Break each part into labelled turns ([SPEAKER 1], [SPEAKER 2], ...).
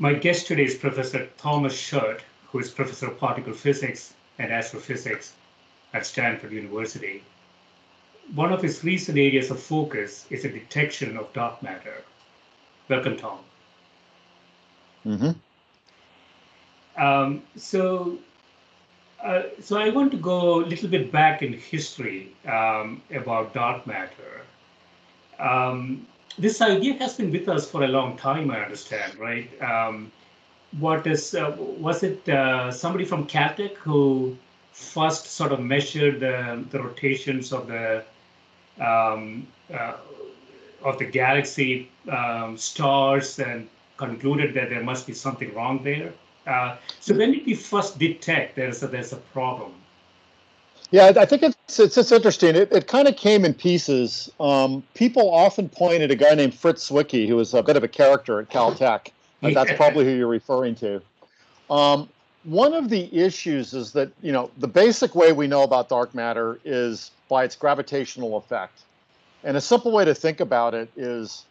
[SPEAKER 1] My guest today is Professor Thomas Shutt, who is Professor of Particle Physics and Astrophysics at Stanford University. One of his recent areas of focus is the detection of dark matter. Welcome, Tom.
[SPEAKER 2] Mm-hmm.
[SPEAKER 1] Um, so, uh, so I want to go a little bit back in history um, about dark matter. Um, this idea has been with us for a long time, I understand, right? Um, what is uh, was it uh, somebody from Caltech who first sort of measured the, the rotations of the um, uh, of the galaxy um, stars and concluded that there must be something wrong there? Uh, so when did we first detect there's a, there's a problem?
[SPEAKER 2] Yeah, I think it's it's, it's interesting. It, it kind of came in pieces. Um, people often point at a guy named Fritz Zwicky, who was a bit of a character at Caltech, and that's probably who you're referring to. Um, one of the issues is that you know the basic way we know about dark matter is by its gravitational effect, and a simple way to think about it is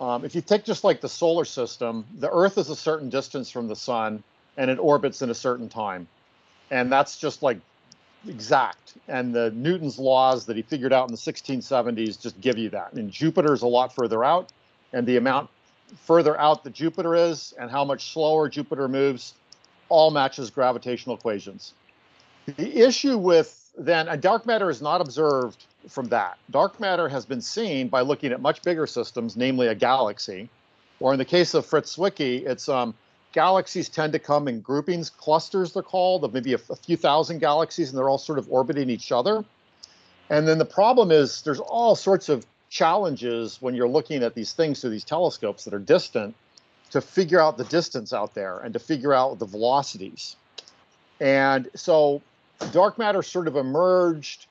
[SPEAKER 2] um, if you take just like the solar system, the Earth is a certain distance from the sun, and it orbits in a certain time, and that's just like exact. And the Newton's laws that he figured out in the 1670s just give you that. And Jupiter is a lot further out, and the amount further out that Jupiter is and how much slower Jupiter moves all matches gravitational equations. The issue with then, and dark matter is not observed from that. Dark matter has been seen by looking at much bigger systems, namely a galaxy, or in the case of Fritz Zwicky, it's um, galaxies tend to come in groupings, clusters they're called, of maybe a, a, few thousand galaxies, and they're all sort of orbiting each other. And then the problem is there's all sorts of challenges when you're looking at these things through these telescopes that are distant to figure out the distance out there and to figure out the velocities. And so dark matter sort of emerged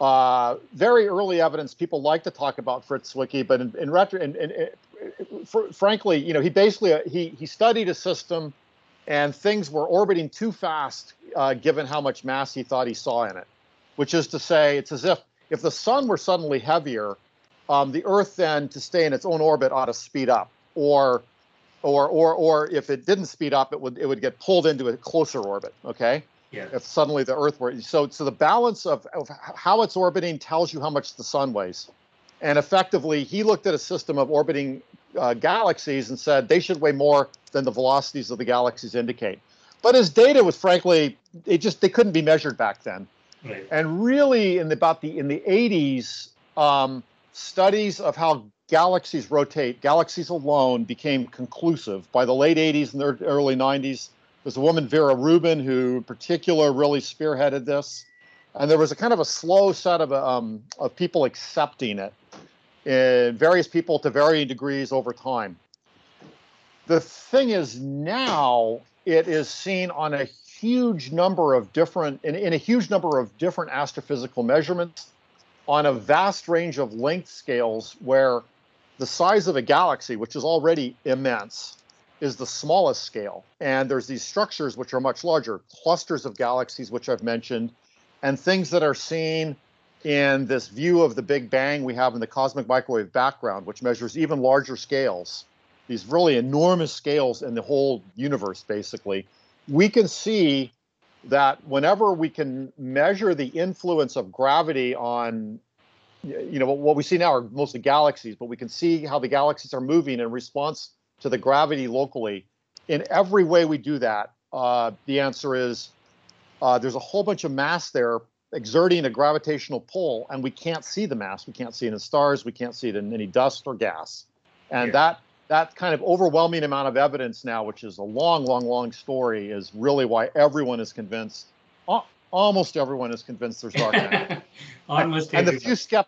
[SPEAKER 2] uh, very early evidence. People like to talk about Fritz Zwicky, but in, in retro, in, in, fr- frankly, you know, he basically uh, he he studied a system, and things were orbiting too fast uh, given how much mass he thought he saw in it. Which is to say, it's as if if the sun were suddenly heavier, um, the Earth then to stay in its own orbit ought to speed up, or or or or if it didn't speed up, it would it would get pulled into a closer orbit. Okay.
[SPEAKER 1] Yeah.
[SPEAKER 2] If suddenly the Earth were so so the balance of, of how it's orbiting tells you how much the sun weighs. And effectively, he looked at a system of orbiting uh, galaxies and said they should weigh more than the velocities of the galaxies indicate. But his data was frankly, it just they couldn't be measured back then.
[SPEAKER 1] Right.
[SPEAKER 2] And really, in the, about the in the 80s, um, studies of how galaxies rotate, galaxies alone, became conclusive. By the late 80s and the early 90s, there's a woman, Vera Rubin, who in particular really spearheaded this. And there was a kind of a slow set of, um, of people accepting it in various people to varying degrees over time. The thing is now it is seen on a huge number of different, in, in a huge number of different astrophysical measurements on a vast range of length scales where the size of a galaxy, which is already immense, is the smallest scale. And there's these structures which are much larger, clusters of galaxies, which I've mentioned, and things that are seen in this view of the Big Bang we have in the cosmic microwave background, which measures even larger scales, these really enormous scales in the whole universe, basically. We can see that whenever we can measure the influence of gravity on you know what we see now are mostly galaxies but we can see how the galaxies are moving in response to the gravity locally. In every way we do that uh, the answer is uh, there's a whole bunch of mass there exerting a gravitational pull and we can't see the mass. We can't see it in stars. We can't see it in any dust or gas. And yeah. that that kind of overwhelming amount of evidence now which is a long long long story is really why everyone is convinced almost everyone is convinced there's dark matter. Almost and, and the few skept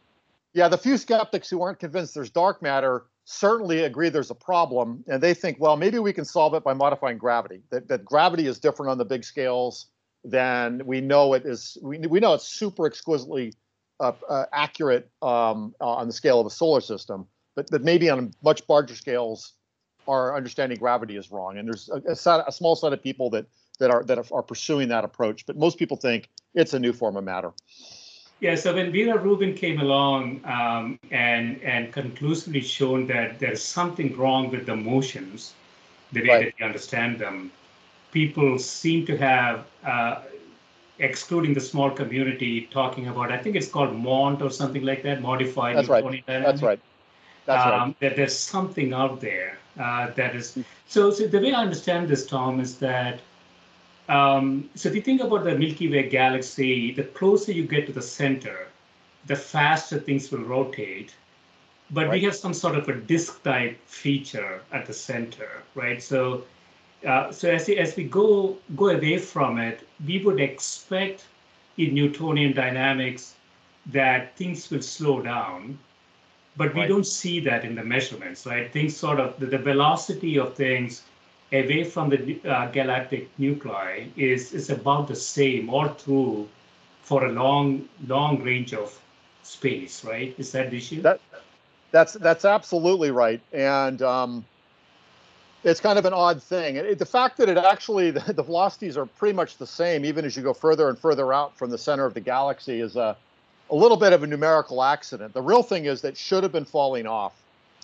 [SPEAKER 2] yeah the few skeptics who aren't convinced there's dark matter certainly agree there's a problem and they think well maybe we can solve it by modifying gravity that, that gravity is different on the big scales than we know it is we, we know it's super exquisitely uh, uh, accurate um, uh, on the scale of a solar system but, but maybe on much larger scales our understanding gravity is wrong and there's a, a, set, a small set of people that that are that are pursuing that approach but most people think it's a new form of matter
[SPEAKER 1] yeah, so when Vera Rubin came along um, and and conclusively shown that there's something wrong with the motions, the way right. that we understand them, people seem to have, uh, excluding the small community, talking about, I think it's called MOND or something like that, modified
[SPEAKER 2] That's right. That's right. That's um,
[SPEAKER 1] right. That there's something out there uh, that is. So, so the way I understand this, Tom, is that. Um, so if you think about the Milky Way galaxy, the closer you get to the center, the faster things will rotate. But right. we have some sort of a disk type feature at the center, right? So uh, so as, we, as we go go away from it, we would expect in Newtonian dynamics that things will slow down, but we right. don't see that in the measurements, right? Things sort of the, the velocity of things away from the uh, galactic nuclei is is about the same all through for a long long range of space, right? Is that the issue?
[SPEAKER 2] That that's that's absolutely right, and um, it's kind of an odd thing. It, the fact that it actually the, the, velocities are pretty much the same, even as you go further and further out from the center of the galaxy, is a a little bit of a numerical accident. The real thing is that should have been falling off.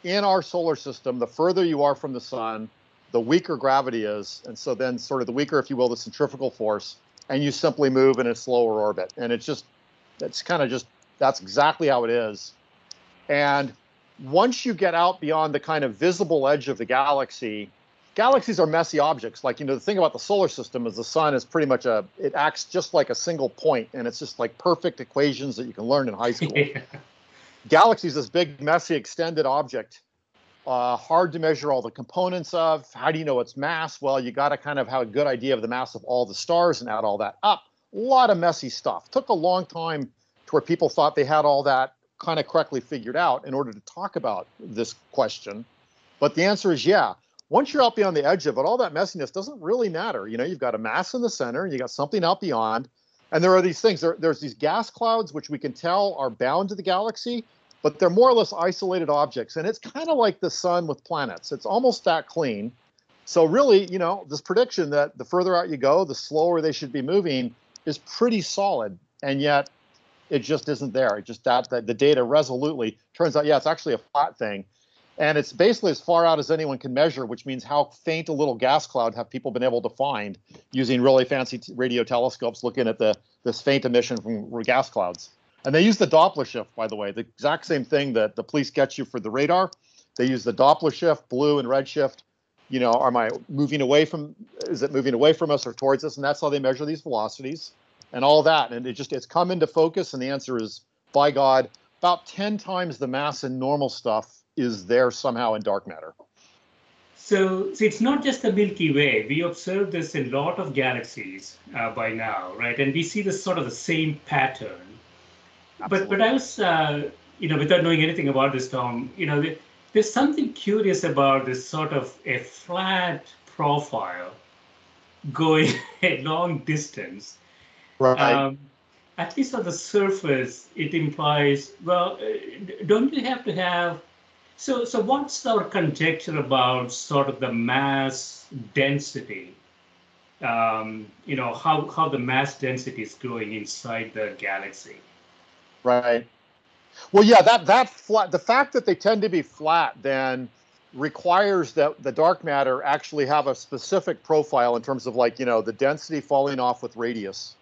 [SPEAKER 2] In our solar system, the further you are from the sun, the weaker gravity is, and so then sort of the weaker, if you will, the centrifugal force, and you simply move in a slower orbit. And it's just, it's kind of just that's exactly how it is. And once you get out beyond the kind of visible edge of the galaxy, galaxies are messy objects. Like, you know, the thing about the solar system is the sun is pretty much a, it acts just like a single point, and it's just like perfect equations that you can learn in high school. yeah. Galaxies, this big, messy, extended object, uh, hard to measure all the components of. How do you know its mass? Well, you got to kind of have a good idea of the mass of all the stars and add all that up. A lot of messy stuff. Took a long time to where people thought they had all that kind of correctly figured out in order to talk about this question. But the answer is yeah. Once you're out beyond the edge of it, all that messiness doesn't really matter. You know, you've got a mass in the center, and you got something out beyond, and there are these things. There, there's these gas clouds which we can tell are bound to the galaxy, but they're more or less isolated objects, and it's kind of like the sun with planets. It's almost that clean. So really, you know, this prediction that the further out you go, the slower they should be moving is pretty solid. And yet, it just isn't there. It just that, that the data resolutely turns out, yeah, it's actually a flat thing. And it's basically as far out as anyone can measure, which means how faint a little gas cloud have people been able to find using really fancy radio telescopes looking at the this faint emission from gas clouds. And they use the Doppler shift, by the way, the exact same thing that the police get you for the radar. They use the Doppler shift, blue and red shift. You know, am I moving away from? Is it moving away from us or towards us? And that's how they measure these velocities and all that. And it just it's come into focus, and the answer is by God, about 10 times the mass in normal stuff is there somehow in dark matter.
[SPEAKER 1] So, so it's not just the Milky Way. We observe this in a lot of galaxies uh, by now, right? And we see this sort of the same pattern. Absolutely. But but I was, uh, you know, without knowing anything about this, Tom, you know, there's something curious about this sort of a flat profile going a long distance.
[SPEAKER 2] Right. Um,
[SPEAKER 1] at least on the surface, it implies, well, uh, don't you have to have, so, so what's our conjecture about sort of the mass density? Um, you know, how, how the mass density is growing inside the galaxy.
[SPEAKER 2] Right. Well, yeah, that, that flat, the fact that they tend to be flat then requires that the dark matter actually have a specific profile in terms of like, you know, the density falling off with radius.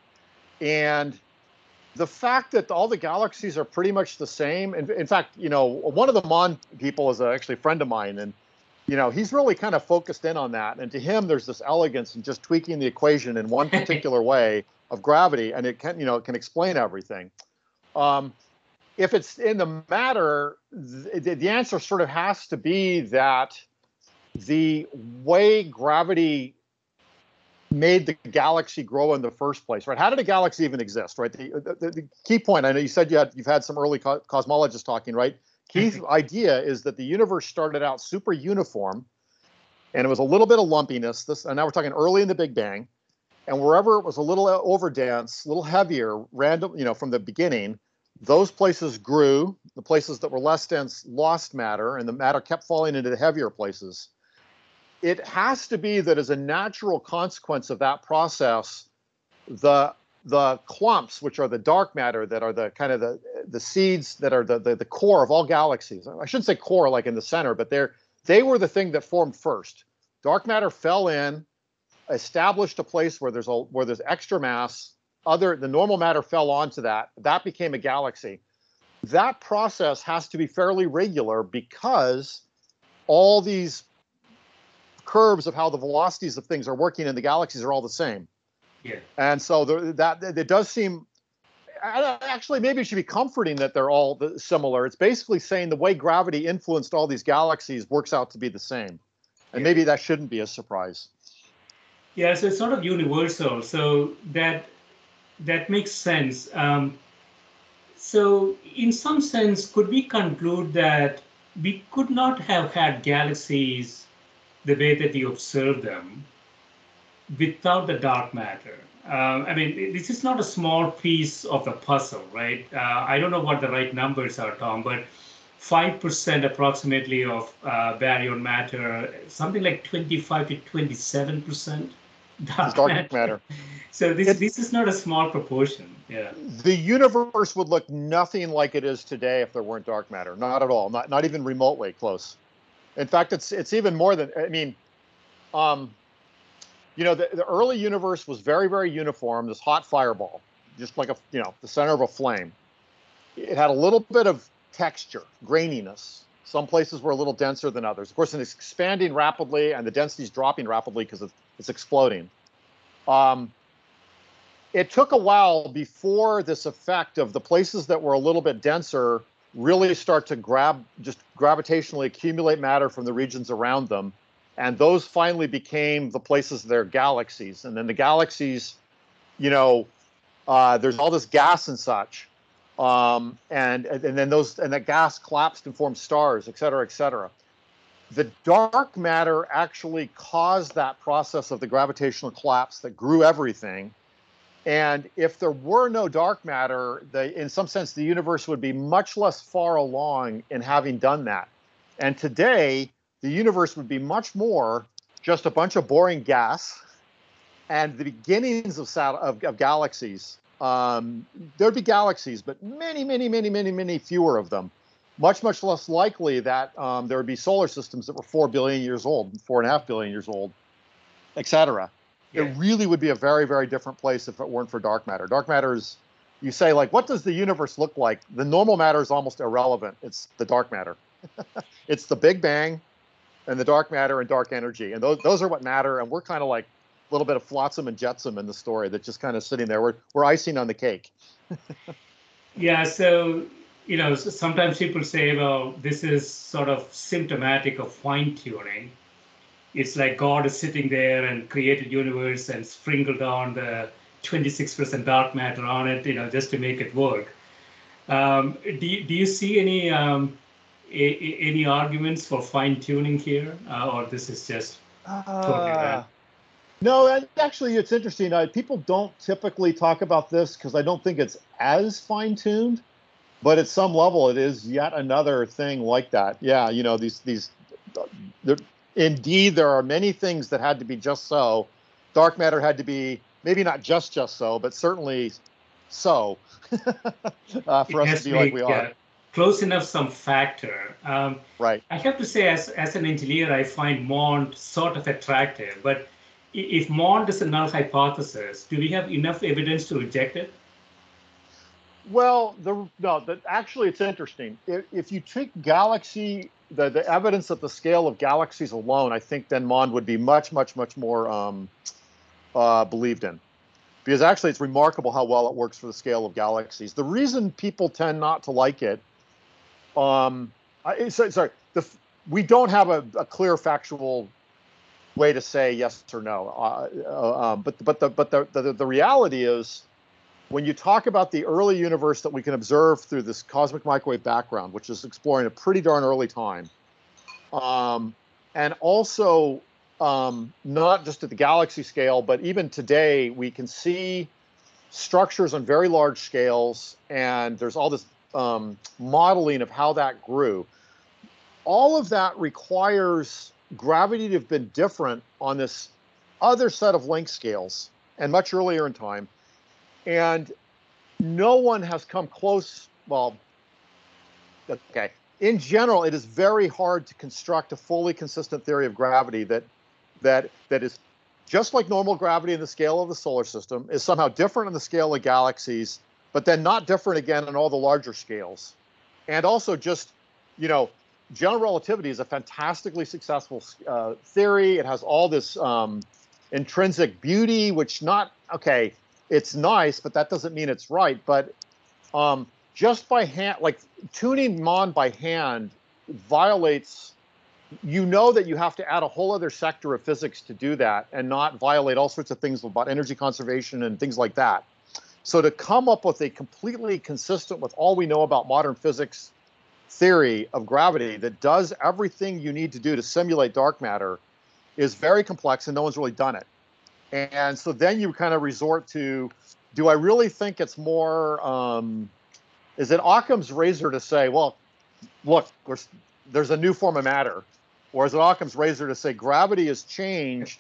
[SPEAKER 2] And the fact that all the galaxies are pretty much the same. In, in fact, you know, one of the MOND people is actually a friend of mine, and you know, he's really kind of focused in on that. And to him, there's this elegance in just tweaking the equation in one particular way of gravity, and it can, you know, it can explain everything. Um, if it's in the matter, the, the answer sort of has to be that the way gravity made the galaxy grow in the first place, right? How did a galaxy even exist, right? The, the, the key point, I know you said you had, you've had some early co- cosmologists talking, right? Key's idea is that the universe started out super uniform and it was a little bit of lumpiness. This, and now we're talking early in the Big Bang. And wherever it was a little uh, over dense, a little heavier, random, you know, from the beginning, those places grew. The places that were less dense lost matter, and the matter kept falling into the heavier places it has to be that as a natural consequence of that process, the the clumps, which are the dark matter that are the kind of the the seeds that are the, the, the core of all galaxies. I shouldn't say core like in the center, but they're they were the thing that formed first. Dark matter fell in, established a place where there's a where there's extra mass. Other the normal matter fell onto that. That became a galaxy. That process has to be fairly regular because all these curves of how the velocities of things are working in the galaxies are all the same.
[SPEAKER 1] Yeah.
[SPEAKER 2] And so the, that it does seem actually maybe it should be comforting that they're all similar. It's basically saying the way gravity influenced all these galaxies works out to be the same. And yeah. maybe that shouldn't be a surprise.
[SPEAKER 1] Yeah, so it's sort of universal. So that that makes sense. Um, so in some sense, could we conclude that we could not have had galaxies the way that we observe them without the dark matter. Uh, I mean, this is not a small piece of the puzzle, right? Uh, I don't know what the right numbers are, Tom, but 5% approximately of uh, baryon matter, something like 25 to 27% dark,
[SPEAKER 2] dark matter. matter.
[SPEAKER 1] So this, this is not a small proportion. Yeah.
[SPEAKER 2] The universe would look nothing like it is today if there weren't dark matter. Not at all. Not, not even remotely close. In fact, it's it's even more than I mean, um, you know, the, the early universe was very very uniform. This hot fireball, just like a you know the center of a flame. It had a little bit of texture, graininess. Some places were a little denser than others. Of course, it's expanding rapidly, and the density is dropping rapidly because it's exploding. Um, it took a while before this effect of the places that were a little bit denser really start to grab, just gravitationally accumulate matter from the regions around them. And those finally became the places are galaxies. And then the galaxies, you know, uh, there's all this gas and such. Um, and, and then those, and that gas collapsed and formed stars, et cetera, et cetera. The dark matter actually caused that process of the gravitational collapse that grew everything and if there were no dark matter, the, in some sense, the universe would be much less far along in having done that. And today, the universe would be much more just a bunch of boring gas and the beginnings of, of, of galaxies. Um, there'd be galaxies, but many, many, many, many, many fewer of them. Much, much less likely that um, there would be solar systems that were four billion years old, four and a half billion years old, et cetera yeah. it really would be a very, very different place if it weren't for dark matter. Dark matter is, you say, like, what does the universe look like? The normal matter is almost irrelevant. It's the dark matter. it's the Big Bang and the dark matter and dark energy. And those, those are what matter. And we're kind of like little bit of flotsam and jetsam in the story that's just kind of sitting there. We're, we're icing on the cake.
[SPEAKER 1] yeah. So, you know, sometimes people say, well, this is sort of symptomatic of fine tuning it's like God is sitting there and created universe and sprinkled on the 26% dark matter on it, you know, just to make it work. Um, do, you, do you see any um, a, a, any arguments for fine tuning here, uh, or this is just totally uh,
[SPEAKER 2] No, actually, it's interesting. Uh, people don't typically talk about this because I don't think it's as fine tuned, but at some level, it is yet another thing like that. Yeah, you know, these these. There, indeed, there are many things that had to be just so. Dark matter had to be maybe not just just so, but certainly so uh, for us to be like we are.
[SPEAKER 1] close enough some factor. Um,
[SPEAKER 2] right.
[SPEAKER 1] I have to say, as, as an engineer, I find MOND sort of attractive. But if MOND is a null hypothesis, do we have enough evidence to reject it?
[SPEAKER 2] Well, the, no, the, actually, it's interesting. If, if you take galaxy, the, the evidence at the scale of galaxies alone, I think then MOND would be much, much, much more um, uh, believed in because actually it's remarkable how well it works for the scale of galaxies. The reason people tend not to like it, um, I, sorry, the, we don't have a, a, clear factual way to say yes or no. Uh, uh, um, but but the but the, the the reality is, when you talk about the early universe that we can observe through this cosmic microwave background, which is exploring a pretty darn early time, um, and also um, not just at the galaxy scale, but even today, we can see structures on very large scales, and there's all this um, modeling of how that grew. All of that requires gravity to have been different on this other set of length scales and much earlier in time. And no one has come close. Well, okay. In general, it is very hard to construct a fully consistent theory of gravity that that that is just like normal gravity in the scale of the solar system is somehow different in the scale of galaxies, but then not different again in all the larger scales. And also just, you know, general relativity is a fantastically successful uh, theory. It has all this um, intrinsic beauty, which not okay. It's nice, but that doesn't mean it's right. But um, just by hand, like tuning MOND by hand, violates you know that you have to add a whole other sector of physics to do that and not violate all sorts of things about energy conservation and things like that. So to come up with a completely consistent with all we know about modern physics theory of gravity that does everything you need to do to simulate dark matter is very complex and no one's really done it. And so then you kind of resort to, do I really think it's more, um, is it Occam's razor to say, well, look, there's there's a new form of matter or as an Occam's razor to say gravity has changed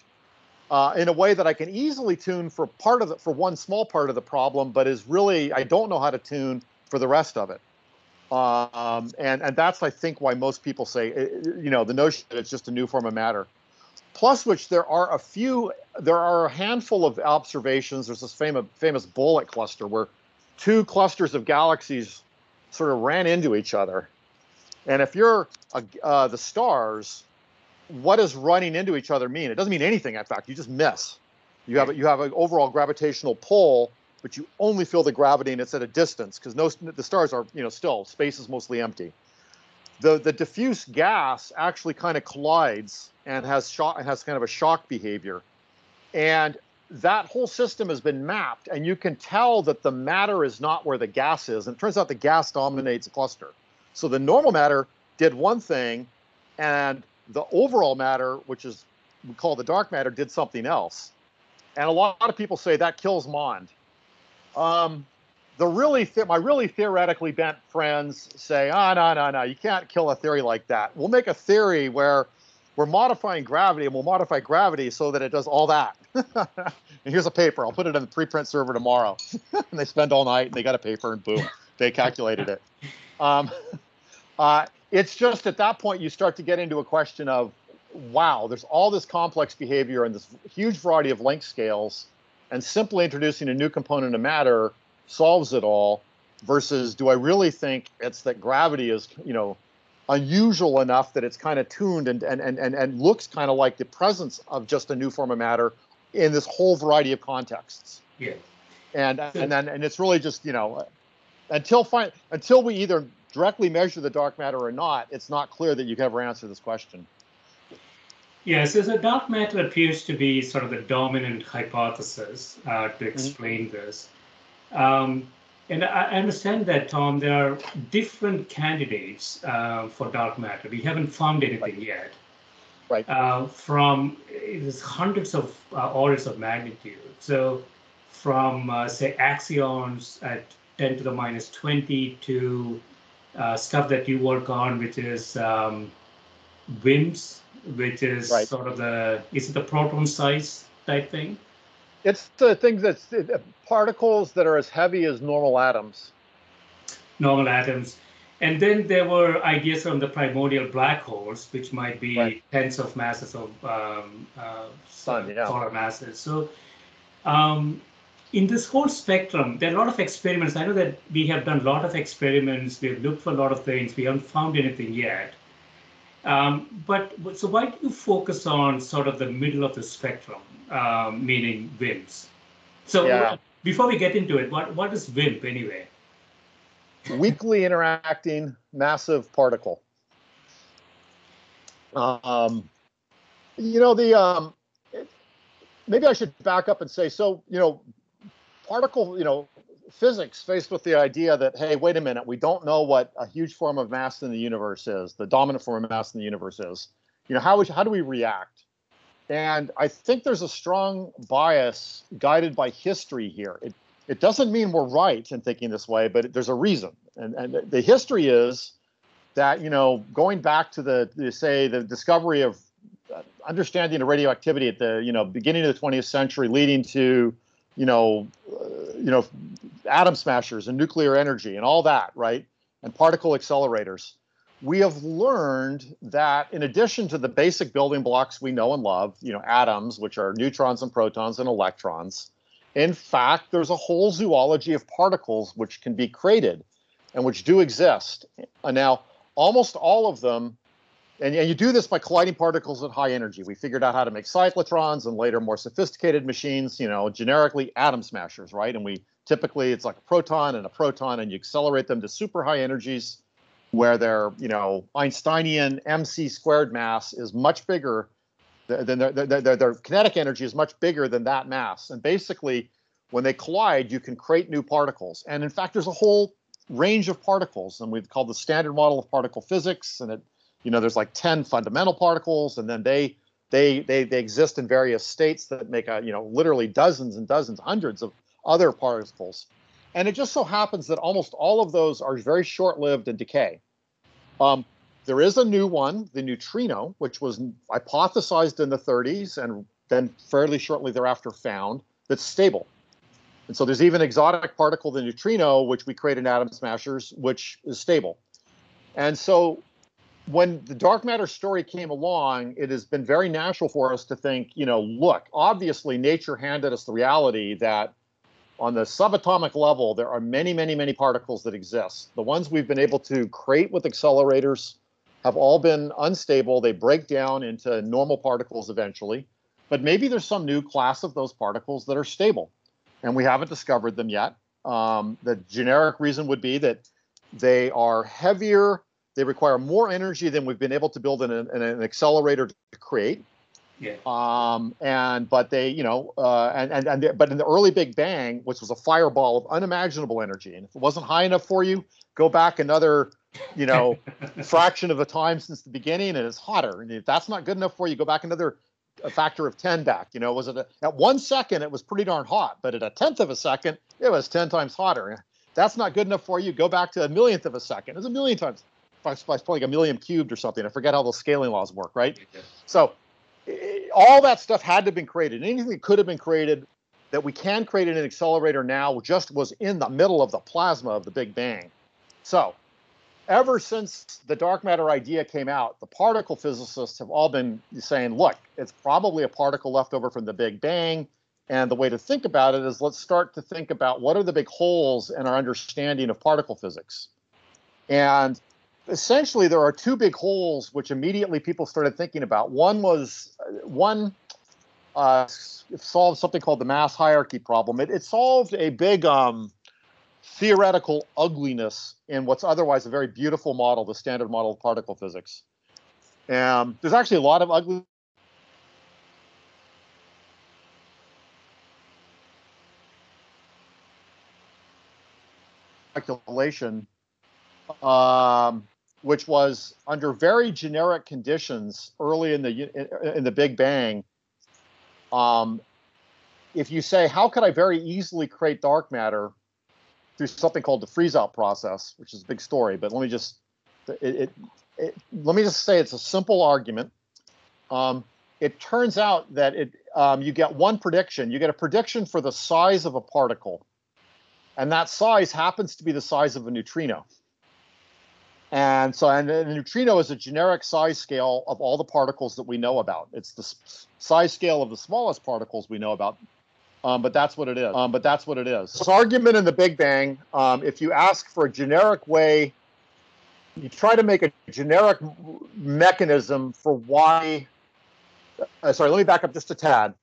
[SPEAKER 2] uh, in a way that I can easily tune for part of the, for one small part of the problem, but is really I don't know how to tune for the rest of it. Um, and and that's I think why most people say uh, you know the notion that it's just a new form of matter. Plus, which there are a few, there are a handful of observations. There's this famous famous bullet cluster where two clusters of galaxies sort of ran into each other and if you're uh, the stars, what does running into each other mean? It doesn't mean anything. In fact, you just miss. You have you have an overall gravitational pull, but you only feel the gravity, and it's at a distance because no the stars are you know still space is mostly empty. The the diffuse gas actually kind of collides and has shock has kind of a shock behavior, and that whole system has been mapped, and you can tell that the matter is not where the gas is. And it turns out the gas dominates a cluster. So the normal matter did one thing, and the overall matter, which is we call the dark matter, did something else. And a lot of people say that kills Mond. Um, the really my really theoretically bent friends say, ah, oh, no, no, no, you can't kill a theory like that. We'll make a theory where we're modifying gravity, and we'll modify gravity so that it does all that. and here's a paper. I'll put it in the preprint server tomorrow. and they spend all night, and they got a paper, and boom, they calculated it. Um, uh, it's just at that point you start to get into a question of, wow, there's all this complex behavior and this huge variety of length scales, and simply introducing a new component of matter solves it all. Versus, do I really think it's that gravity is, you know, unusual enough that it's kind of tuned and and and and, and looks kind of like the presence of just a new form of matter in this whole variety of contexts.
[SPEAKER 1] Yeah.
[SPEAKER 2] And and then and it's really just you know until find until we either directly measure the dark matter or not, it's not clear that you can ever answer this question.
[SPEAKER 1] Yes, so the dark matter appears to be sort of the dominant hypothesis uh, to mm-hmm. explain mm-hmm. this. Um, and I understand that, Tom, there are different candidates uh, for dark matter. We haven't found anything yet.
[SPEAKER 2] right.
[SPEAKER 1] uh, from there's hundreds of uh, orders of magnitude. So from uh, say axions at 10 to the minus 20 to uh, stuff that you work on, which is um, WIMPs, which is
[SPEAKER 2] Right.
[SPEAKER 1] sort of the is it the proton size type thing?
[SPEAKER 2] It's the things that's particles that are as heavy as normal atoms.
[SPEAKER 1] normal atoms. And then there were ideas from the primordial black holes, which might be
[SPEAKER 2] Right.
[SPEAKER 1] tens of masses of um, uh,
[SPEAKER 2] Sun, yeah.
[SPEAKER 1] solar masses. So, um, in this whole spectrum, there are a lot of experiments. I know that we have done a lot of experiments. We have looked for a lot of things. We haven't found anything yet. Um, but so why do you focus on sort of the middle of the spectrum, um, meaning WIMPs? So
[SPEAKER 2] Yeah.
[SPEAKER 1] before we get into it, what what is WIMP anyway?
[SPEAKER 2] weakly interacting massive particle. Um, you know the um, maybe I should back up and say so. You know, particle. You know, physics faced with the idea that hey, wait a minute, we don't know what a huge form of mass in the universe is, the dominant form of mass in the universe is. You know, how we- how do we react? And I think there's a strong bias guided by history here. It it doesn't mean we're right in thinking this way, but there's a reason. And, and the history is that, you know, going back to the, the say, the discovery of uh, understanding of radioactivity at the, you know, beginning of the 20th century, leading to, you know, uh, you know, atom smashers and nuclear energy and all that, right? And particle accelerators. We have learned that in addition to the basic building blocks we know and love, you know, atoms, which are neutrons and protons and electrons, in fact, there's a whole zoology of particles which can be created and which do exist. And now, almost all of them, and, and you do this by colliding particles at high energy. We figured out how to make cyclotrons and later more sophisticated machines, you know, generically atom smashers, right? And we typically, it's like a proton and a proton, and you accelerate them to super high energies where their, you know, Einsteinian mc squared mass is much bigger than their, their, their, their kinetic energy is much bigger than that mass. And basically, when they collide, you can create new particles. And in fact, there's a whole range of particles, and we've called the standard model of particle physics. And it, you know, there's like 10 fundamental particles, and then they they they they exist in various states that make a you know literally dozens and dozens, hundreds of other particles. And it just so happens that almost all of those are very short-lived and decay. Um, there is a new one, the neutrino, which was hypothesized in the 30s and then fairly shortly thereafter found that's stable. And so there's even exotic particle, the neutrino, which we create in atom smashers, which is stable. And so when the dark matter story came along, it has been very natural for us to think, you know, look, obviously nature handed us the reality that on the subatomic level, there are many, many, many particles that exist. The ones we've been able to create with accelerators have all been unstable. They break down into normal particles eventually. But maybe there's some new class of those particles that are stable, and we haven't discovered them yet. Um, the generic reason would be that they are heavier, they require more energy than we've been able to build in an, an accelerator to create.
[SPEAKER 1] Yeah.
[SPEAKER 2] Um, and but they, you know, uh, and and and they- but in the early Big Bang, which was a fireball of unimaginable energy, and if it wasn't high enough for you, go back another, you know, fraction of a time since the beginning, and it's hotter. And if that's not good enough for you, go back another a factor of 10 back. You know, was it a, at one second it was pretty darn hot, but at a tenth of a second it was 10 times hotter. That's not good enough for you. Go back to a millionth of a second. It's a million times. It's probably like a million cubed or something. I forget how those scaling laws work, right? So eh, all that stuff had to have been created. Anything that could have been created that we can create in an accelerator now just was in the middle of the plasma of the Big Bang. So ever since the dark matter idea came out, the particle physicists have all been saying, look, it's probably a particle left over from the Big Bang. And the way to think about it is let's start to think about what are the big holes in our understanding of particle physics. And essentially, there are two big holes which immediately people started thinking about. One was uh, one uh, solved something called the mass hierarchy problem. It, it solved a big um, theoretical ugliness in what's otherwise a very beautiful model, the standard model of particle physics. Um, there's actually a lot of ugly speculation um, which was under very generic conditions early in the in the Big Bang. Um, if you say, how could I very easily create dark matter through something called the freeze-out process, which is a big story, but let me just it, it, it let me just say it's a simple argument. Um, it turns out that it um, you get one prediction. You get a prediction for the size of a particle, and that size happens to be the size of a neutrino. And so, and a neutrino is a generic size scale of all the particles that we know about. It's the size scale of the smallest particles we know about. Um, but that's what it is. Um, but that's what it is. This argument in the Big Bang, um, if you ask for a generic way, you try to make a generic mechanism for why. Uh, sorry, let me back up just a tad.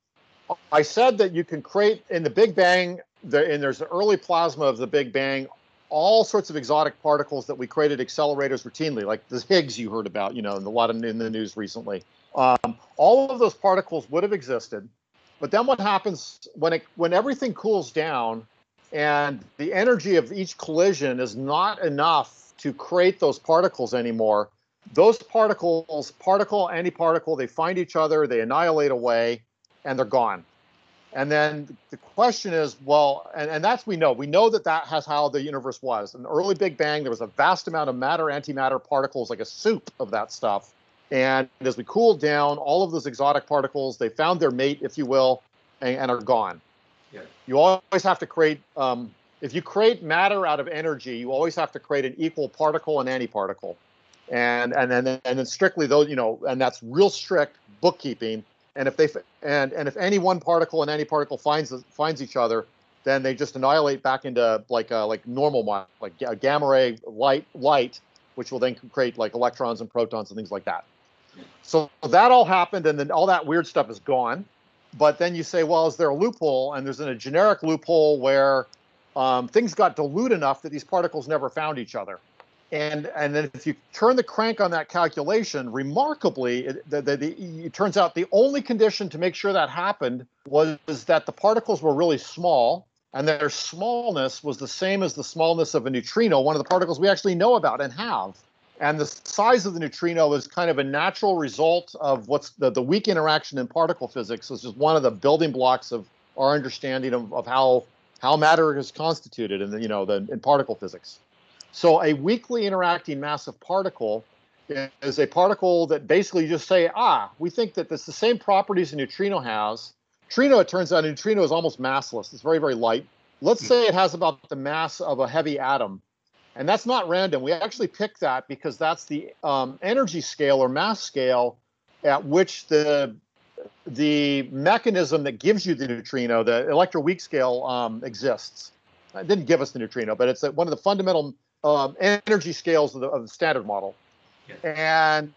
[SPEAKER 2] I said that you can create in the Big Bang, the, and there's the early plasma of the Big Bang, all sorts of exotic particles that we created accelerators routinely, like the Higgs you heard about, you know, in a lot of in the news recently. Um, all of those particles would have existed, but then what happens when it when everything cools down and the energy of each collision is not enough to create those particles anymore? Those particles, particle, antiparticle, they find each other, they annihilate away, and they're gone. And then the question is, well, and, and that's we know. We know that that has how the universe was. In the early Big Bang, there was a vast amount of matter, antimatter particles, like a soup of that stuff. And as we cooled down, all of those exotic particles, they found their mate, if you will, and, and are gone. Yeah. You always have to create, um, if you create matter out of energy, you always have to create an equal particle and antiparticle. And and then and then strictly those, you know, and that's real strict bookkeeping and if they and and if any one particle and antiparticle finds finds each other, then they just annihilate back into like uh, like normal like a gamma ray light light, which will then create like electrons and protons and things like that. So that all happened, and then all that weird stuff is gone. But then you say, well, is there a loophole? And there's a generic loophole where um, things got dilute enough that these particles never found each other. And and then if you turn the crank on that calculation, remarkably, it, the, the, the, it turns out the only condition to make sure that happened was that the particles were really small, and their smallness was the same as the smallness of a neutrino, one of the particles we actually know about and have. And the size of the neutrino is kind of a natural result of what's the, the weak interaction in particle physics, which is one of the building blocks of our understanding of, of how how matter is constituted in the, you know the in particle physics. So a weakly interacting massive particle is a particle that basically just say, ah, we think that it's the same properties a neutrino has. Neutrino, it turns out, a neutrino is almost massless. It's very, very light. Let's say it has about the mass of a heavy atom. And that's not random. We actually picked that because that's the um, energy scale or mass scale at which the the mechanism that gives you the neutrino, the electroweak scale, um, exists. It didn't give us the neutrino, but it's one of the fundamental um, energy scales of the, of the standard model. Yeah. And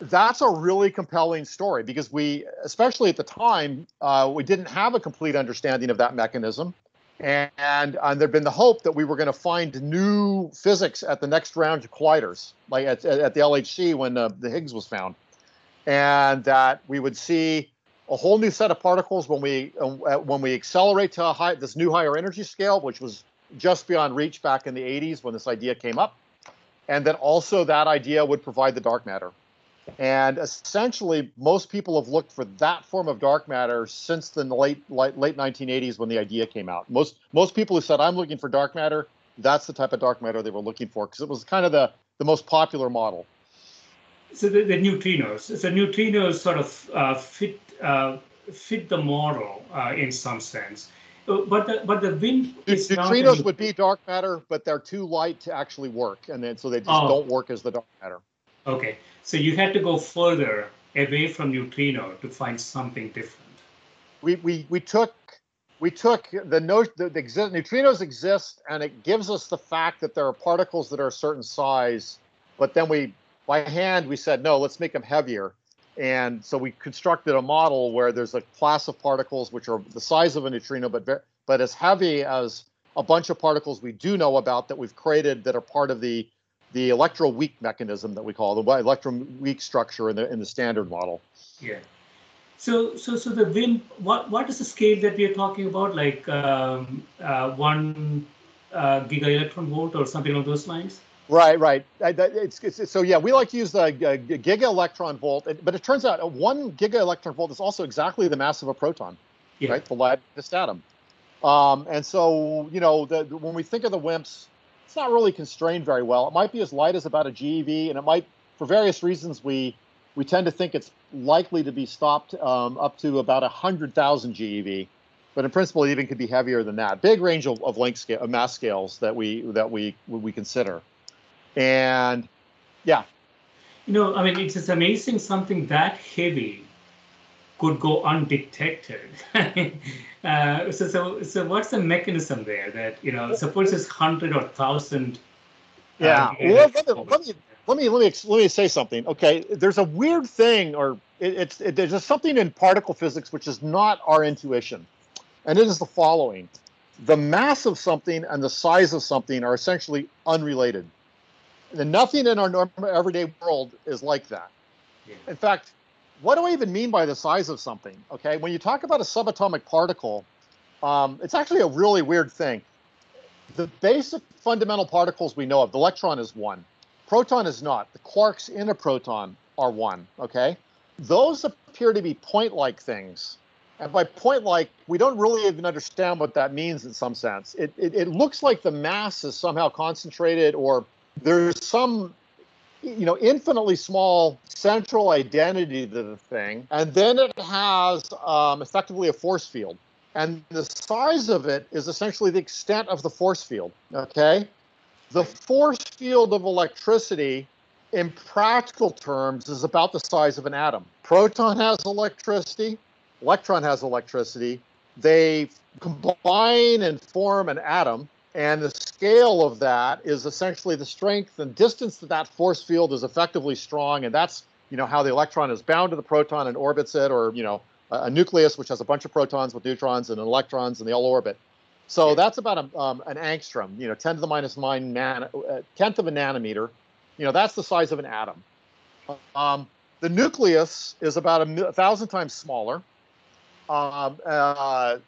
[SPEAKER 2] that's a really compelling story because we, especially at the time, uh, we didn't have a complete understanding of that mechanism. And, and, and there'd been the hope that we were going to find new physics at the next round of colliders, like at, at the LHC when uh, the Higgs was found. And that we would see a whole new set of particles when we uh, when we accelerate to high, this new higher energy scale, which was just beyond reach back in the 80s when this idea came up. And that also that idea would provide the dark matter. And essentially, most people have looked for that form of dark matter since the late, late late 1980s when the idea came out. Most most people who said I'm looking for dark matter, that's the type of dark matter they were looking for because it was kind of the the most popular model.
[SPEAKER 1] So the, the neutrinos, so neutrinos sort of uh, fit uh, fit the model uh, in some sense Uh, but the but the wind
[SPEAKER 2] neutrinos would be dark matter, but they're too light to actually work, and then so they just oh. don't work as the dark matter.
[SPEAKER 1] Okay, so you had to go further away from neutrino to find something different.
[SPEAKER 2] We we we took we took the notion that the exist, neutrinos exist, and it gives us the fact that there are particles that are a certain size, but then we by hand we said no, let's make them heavier. And so we constructed a model where there's a class of particles which are the size of a neutrino, but but as heavy as a bunch of particles we do know about that we've created that are part of the the electroweak mechanism that we call the electroweak structure in the in the standard model.
[SPEAKER 1] Yeah. So so so the WIMP, what what is the scale that we are talking about? Like um, uh, one uh, giga electron volt or something along those lines?
[SPEAKER 2] Right, right. It's, it's, so yeah, we like to use the uh, giga electron volt, but it turns out one giga electron volt is also exactly the mass of a proton, yeah. right? The lightest atom. Um, and so you know, the, when we think of the WIMPs, it's not really constrained very well. It might be as light as about a GeV, and it might, for various reasons, we we tend to think it's likely to be stopped um, up to about 100,000 GeV but in principle, it even could be heavier than that. Big range of, of length scale, of mass scales that we that we we consider, and yeah.
[SPEAKER 1] You know, I mean, it's just amazing something that heavy could go undetected. uh, so, so, so, what's the mechanism there that you know? Suppose it's hundred or thousand.
[SPEAKER 2] Uh, yeah. well, let, me, let me let me let me let me say something. Okay, there's a weird thing, or it, it's it, there's something in particle physics which is not our intuition and it is the following the mass of something and the size of something are essentially unrelated. And nothing in our normal everyday world is like that. Yeah. In fact, what do I even mean by the size of something? Okay, when you talk about a subatomic particle, um, it's actually a really weird thing. The basic fundamental particles we know of, the electron is one, proton is not. The quarks in a proton are one. Okay, those appear to be point-like things and by point like, we don't really even understand what that means in some sense. It, it, it looks like the mass is somehow concentrated or there's some you know infinitely small central identity to the thing and then it has um, effectively a force field. And the size of it is essentially the extent of the force field okay? The force field of electricity in practical terms is about the size of an atom. Proton has electricity electron has electricity. They combine and form an atom, and the scale of that is essentially the strength and distance that that force field is effectively strong, and that's you know how the electron is bound to the proton and orbits it, or you know a, a nucleus which has a bunch of protons with neutrons and electrons, and they all orbit. So that's about a, um, an angstrom, you know, 10 to the minus nine man, uh, tenth of a nanometer. You know, that's the size of an atom. Um, the nucleus is about a, a thousand times smaller um, uh,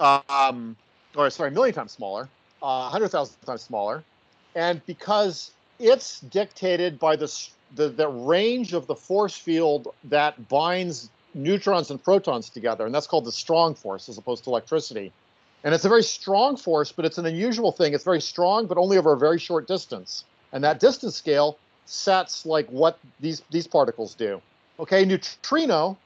[SPEAKER 2] um, or sorry, a million times smaller, uh, 100,000 times smaller. And because it's dictated by the, the, the range of the force field that binds neutrons and protons together, and that's called the strong force as opposed to electricity. And it's a very strong force, but it's an unusual thing. It's very strong, but only over a very short distance. And that distance scale sets like what these these particles do. Okay, neutrino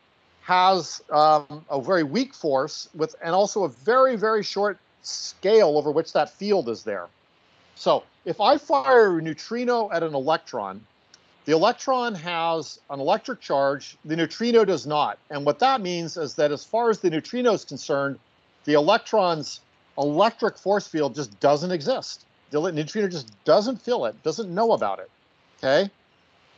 [SPEAKER 2] has um, a very weak force with and also a very very short scale over which that field is there. So if I fire a neutrino at an electron, the electron has an electric charge, the neutrino does not. And what that means is that as far as the neutrino is concerned, the electron's electric force field just doesn't exist. The neutrino just doesn't feel it, doesn't know about it. Okay?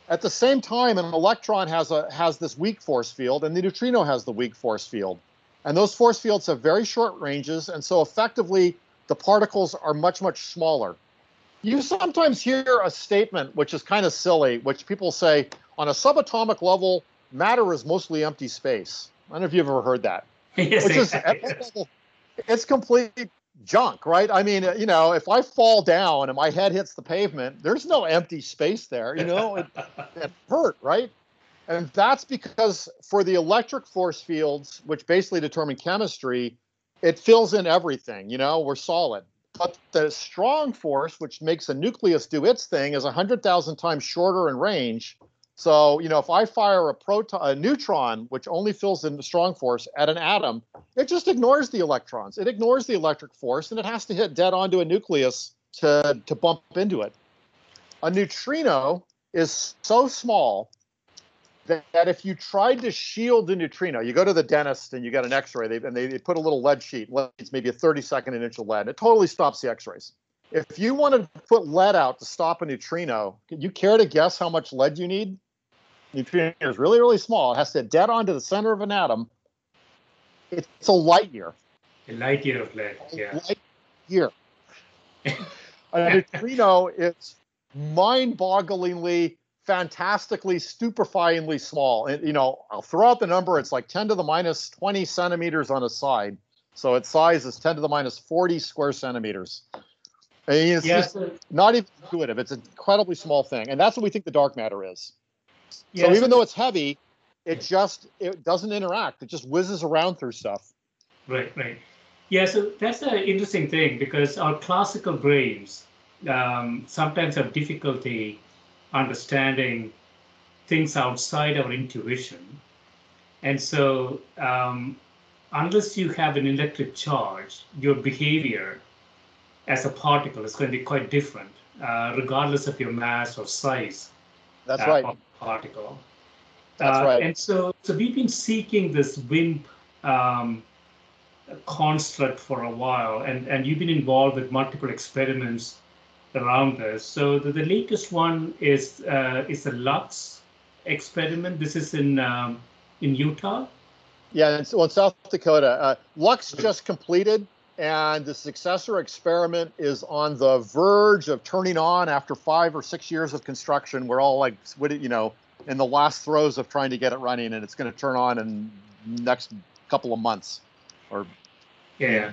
[SPEAKER 2] At the same time, an electron has a has this weak force field, and the neutrino has the weak force field. And those force fields have very short ranges, and so effectively the particles are much, much smaller. You sometimes hear a statement which is kind of silly, which people say on a subatomic level, matter is mostly empty space. I don't know if you've ever heard that.
[SPEAKER 1] yes, which
[SPEAKER 2] is it's complete junk, right? I mean, you know, if I fall down and my head hits the pavement, there's no empty space there. You know, it, it hurt, right? And that's because for the electric force fields, which basically determine chemistry, it fills in everything. You know, we're solid. But the strong force, which makes a nucleus do its thing, is 100,000 times shorter in range so, you know, if I fire a proton, a neutron, which only fills in the strong force at an atom, it just ignores the electrons. It ignores the electric force, and it has to hit dead onto a nucleus to to bump into it. A neutrino is so small that, that if you tried to shield the neutrino, you go to the dentist and you get an X-ray, they, and they, they put a little lead sheet, it's maybe a 30 second inch of lead, and it totally stops the X-rays. If you wanted to put lead out to stop a neutrino, you care to guess how much lead you need? neutrino is really, really small. It has to dead on to the center of an atom. It's a light year.
[SPEAKER 1] A light year of lead, yeah. light
[SPEAKER 2] year. a neutrino is mind-bogglingly, fantastically, stupefyingly small. And you know, I'll throw out the number. It's like 10 to the minus 20 centimeters on a side. So its size is 10 to the minus 40 square centimeters. I mean, it's yeah, just not even intuitive. It's an incredibly small thing, and that's what we think the dark matter is. Yeah, so even though it's heavy, it just it doesn't interact. It just whizzes around through stuff.
[SPEAKER 1] Right, right. Yeah, so that's an interesting thing because our classical brains um, sometimes have difficulty understanding things outside our intuition. And so, um, unless you have an electric charge, your behavior as a particle is going to be quite different, uh, regardless of your mass or size.
[SPEAKER 2] That's uh, right.
[SPEAKER 1] particle.
[SPEAKER 2] That's uh, right.
[SPEAKER 1] And so, so we've been seeking this WIMP um, construct for a while, and, and you've been involved with multiple experiments around this. So the, the latest one is uh, is the LUX experiment. This is in um, in Utah.
[SPEAKER 2] Yeah, it's well, in South Dakota. Uh, Lux just completed, and the successor experiment is on the verge of turning on after five or six years of construction. We're all like, what you know, in the last throes of trying to get it running, and it's going to turn on in next couple of months, or
[SPEAKER 1] yeah,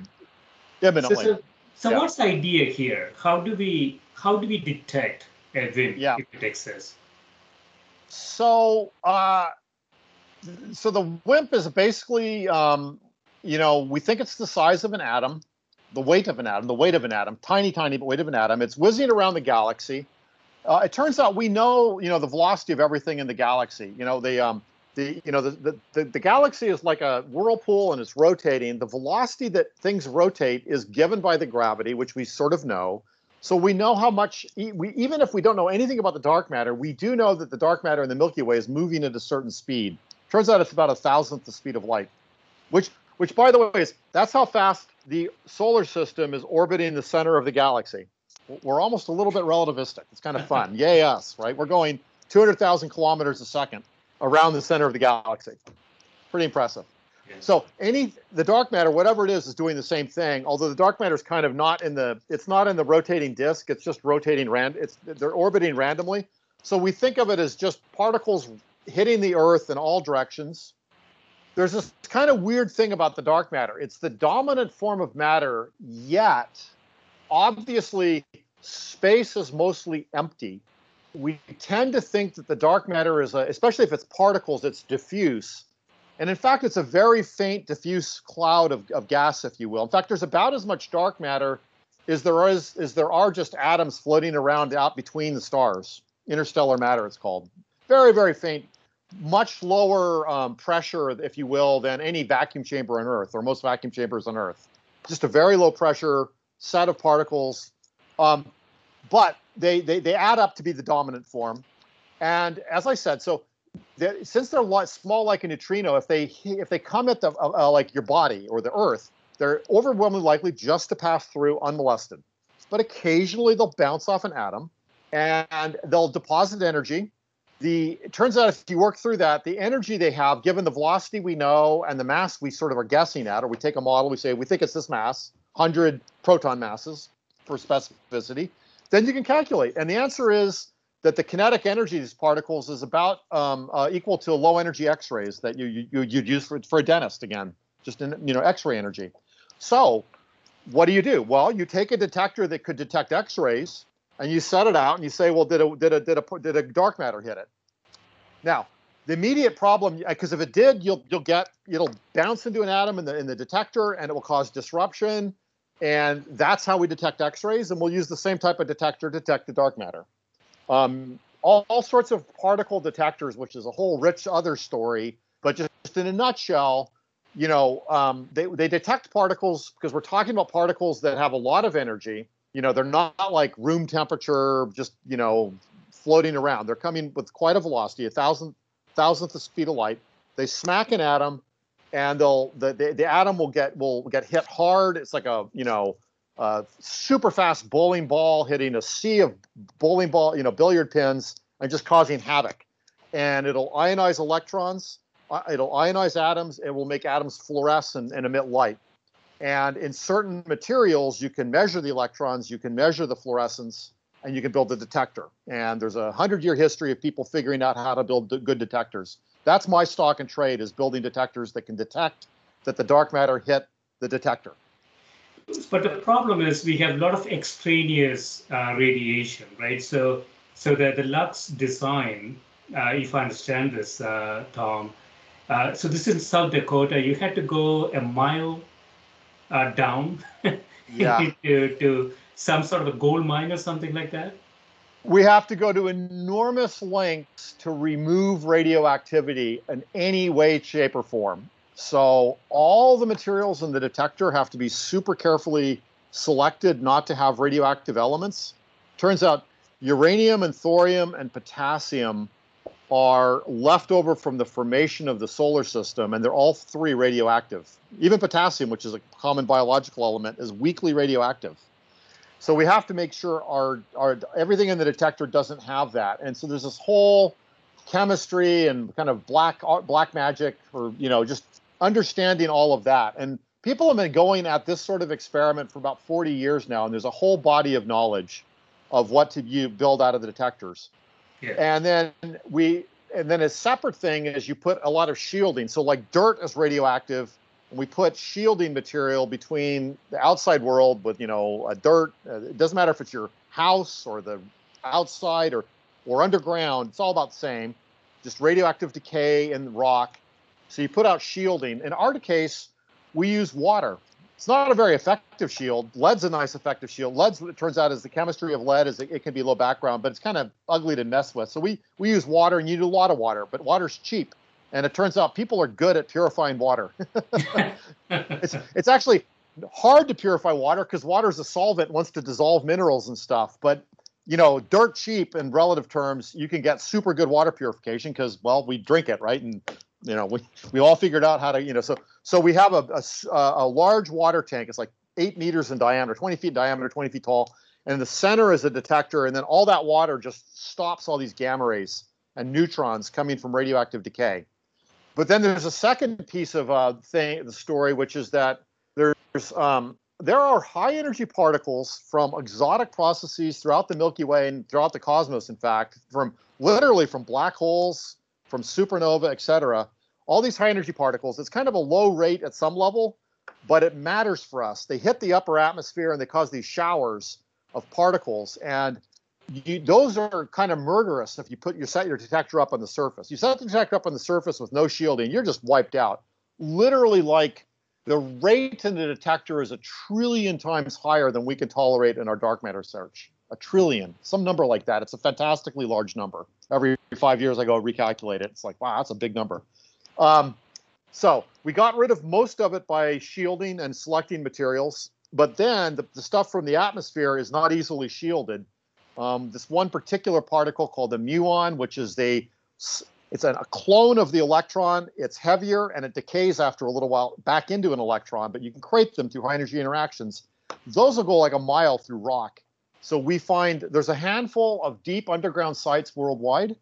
[SPEAKER 2] imminently.
[SPEAKER 1] So, so, so yeah. what's the idea here? How do we how do we detect a WIMP
[SPEAKER 2] yeah.
[SPEAKER 1] if it exists?
[SPEAKER 2] So, uh, so the WIMP is basically, um, you know, we think it's the size of an atom, the weight of an atom, the weight of an atom, tiny, tiny, but weight of an atom. It's whizzing around the galaxy. Uh, it turns out we know, you know, the velocity of everything in the galaxy. You know, the um, the you know the, the the, the galaxy is like a whirlpool and it's rotating. The velocity that things rotate is given by the gravity, which we sort of know. So we know how much, we, even if we don't know anything about the dark matter, we do know that the dark matter in the Milky Way is moving at a certain speed. Turns out it's about a thousandth the speed of light, which, which by the way, is that's how fast the solar system is orbiting the center of the galaxy. We're almost a little bit relativistic. It's kind of fun. Yay us, right? We're going 200,000 kilometers a second around the center of the galaxy. Pretty impressive. So any the dark matter, whatever it is, is doing the same thing. Although the dark matter is kind of not in the it's not in the rotating disk. It's just rotating rand. It's they're orbiting randomly. So we think of it as just particles hitting the Earth in all directions. There's this kind of weird thing about the dark matter. It's the dominant form of matter, yet obviously space is mostly empty. We tend to think that the dark matter is, a, especially if it's particles, it's diffuse and in fact, it's a very faint, diffuse cloud of, of gas, if you will. In fact, there's about as much dark matter as there is as there are just atoms floating around out between the stars. Interstellar matter, it's called. Very, very faint, much lower um, pressure, if you will, than any vacuum chamber on Earth or most vacuum chambers on Earth. Just a very low pressure set of particles. Um, but they, they they add up to be the dominant form. And as I said, so they're, since they're small like a neutrino, if they if they come at the uh, uh, like your body or the Earth, they're overwhelmingly likely just to pass through unmolested. But occasionally they'll bounce off an atom, and they'll deposit energy. The it turns out if you work through that, the energy they have, given the velocity we know and the mass we sort of are guessing at, or we take a model, we say we think it's this mass, 100 proton masses for specificity, then you can calculate. And the answer is that the kinetic energy of these particles is about um, uh, equal to low energy X-rays that you, you you'd use for, for a dentist again, just in you know X-ray energy. So, what do you do? Well, you take a detector that could detect X-rays and you set it out and you say, well, did a did a did a did a dark matter hit it? Now, the immediate problem, because if it did, you'll you'll get it'll bounce into an atom in the in the detector and it will cause disruption. And that's how we detect X-rays, and we'll use the same type of detector to detect the dark matter. Um, all, all, sorts of particle detectors, which is a whole rich other story. But just in a nutshell, you know, um, they, they detect particles because we're talking about particles that have a lot of energy. You know, they're not like room temperature, just, you know, floating around. They're coming with quite a velocity, a thousand thousandth of speed of light. They smack an atom, and they'll the, the, the atom will get will get hit hard. It's like a you know super fast bowling ball hitting a sea of bowling ball, you know, billiard pins and just causing havoc. And it'll ionize electrons, uh, it'll ionize atoms, it will make atoms fluoresce and, and emit light. And in certain materials, you can measure the electrons, you can measure the fluorescence, and you can build a detector. And there's a hundred year history of people figuring out how to build good detectors. That's my stock and trade is building detectors that can detect that the dark matter hit the detector.
[SPEAKER 1] but the problem is we have a lot of extraneous uh, radiation, right? So, so the, the LUX design, uh, if I understand this, uh, Tom, uh, so this is in South Dakota. You had to go a mile uh, down
[SPEAKER 2] yeah.
[SPEAKER 1] to, to some sort of a gold mine or something like that.
[SPEAKER 2] We have to go to enormous lengths to remove radioactivity in any way, shape, or form. So all the materials in the detector have to be super carefully selected not to have radioactive elements. Turns out uranium and thorium and potassium are left over from the formation of the solar system, and they're all three radioactive. Even potassium, which is a common biological element, is weakly radioactive. So we have to make sure our, our everything in the detector doesn't have that. And so there's this whole chemistry and kind of black uh, black magic, or you know, just understanding all of that. And people have been going at this sort of experiment for about 40 years now, and there's a whole body of knowledge of what to you build out of the detectors. Yeah. And then we and then a separate thing is you put a lot of shielding. So like dirt is radioactive, and we put shielding material between the outside world with you know a dirt. Uh, it doesn't matter if it's your house or the outside or or underground. It's all about the same. Just radioactive decay in rock. So you put out shielding. In our case, we use water. It's not a very effective shield. Lead's a nice effective shield. Lead's it turns out is the chemistry of lead is it, it can be low background, but it's kind of ugly to mess with. So we we use water and you do a lot of water, but water's cheap. And it turns out people are good at purifying water. it's it's actually hard to purify water because water is a solvent wants to dissolve minerals and stuff. But you know, dirt cheap in relative terms, you can get super good water purification because well, we drink it, right? And you know, we, we all figured out how to, you know, so so we have a, a, a large water tank. It's like eight meters in diameter, 20 feet diameter, 20 feet tall. And the center is a detector. And then all that water just stops all these gamma rays and neutrons coming from radioactive decay. But then there's a second piece of uh, thing, the story, which is that there's um, there are high energy particles from exotic processes throughout the Milky Way and throughout the cosmos. In fact, from literally from black holes from supernova, et cetera, all these high energy particles. It's kind of a low rate at some level, but it matters for us. They hit the upper atmosphere and they cause these showers of particles. And you, those are kind of murderous if you put you set your detector up on the surface. You set the detector up on the surface with no shielding, you're just wiped out. Literally, like the rate in the detector is a trillion times higher than we can tolerate in our dark matter search a trillion, some number like that. It's a fantastically large number. Every five years, I go recalculate it. It's like, wow, that's a big number. Um, so we got rid of most of it by shielding and selecting materials. But then the, the stuff from the atmosphere is not easily shielded. Um, this one particular particle called the muon, which is a it's a clone of the electron. It's heavier and it decays after a little while back into an electron, but you can create them through high energy interactions. Those will go like a mile through rock so we find there's a handful of deep underground sites worldwide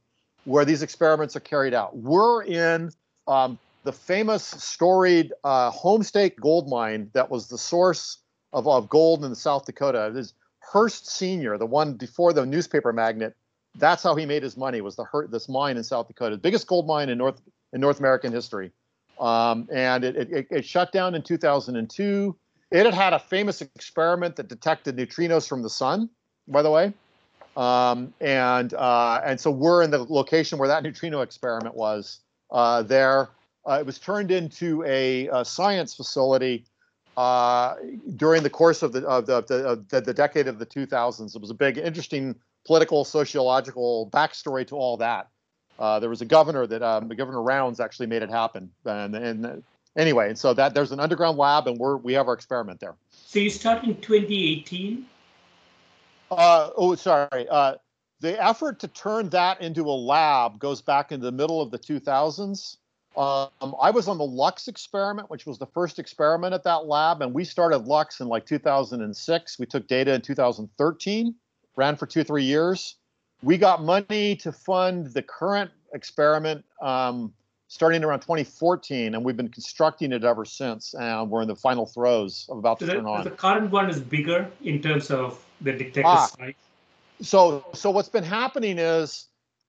[SPEAKER 2] where these experiments are carried out. We're in um, the famous storied uh, Homestake gold mine that was the source of, of gold in South Dakota. Is Hearst Senior, the one before the newspaper magnate. That's how he made his money. Was the this mine in South Dakota, the biggest gold mine in North in North American history, um, and it, it, it shut down in 2002. It had had a famous experiment that detected neutrinos from the sun, by the way. Um, and uh, and so we're in the location where that neutrino experiment was uh, there. Uh, it was turned into a, a science facility uh, during the course of the of the, of the, the decade of the 2000s. It was a big, interesting political, sociological backstory to all that. Uh, there was a governor that um, Governor Rounds actually made it happen, and, and anyway, and so that there's an underground lab, and we're we have our experiment there.
[SPEAKER 1] So you start in 2018.
[SPEAKER 2] Uh, oh, sorry. Uh, the effort to turn that into a lab goes back into the middle of the 2000s. Um, I was on the Lux experiment, which was the first experiment at that lab, and we started Lux in like 2006. We took data in 2013, ran for two, three years. We got money to fund the current experiment um, starting around 2014, and we've been constructing it ever since. And we're in the final throes of about so to the, turn on.
[SPEAKER 1] The current one is bigger in terms of the detector ah, size.
[SPEAKER 2] So, so what's been happening is